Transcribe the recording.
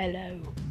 Hello.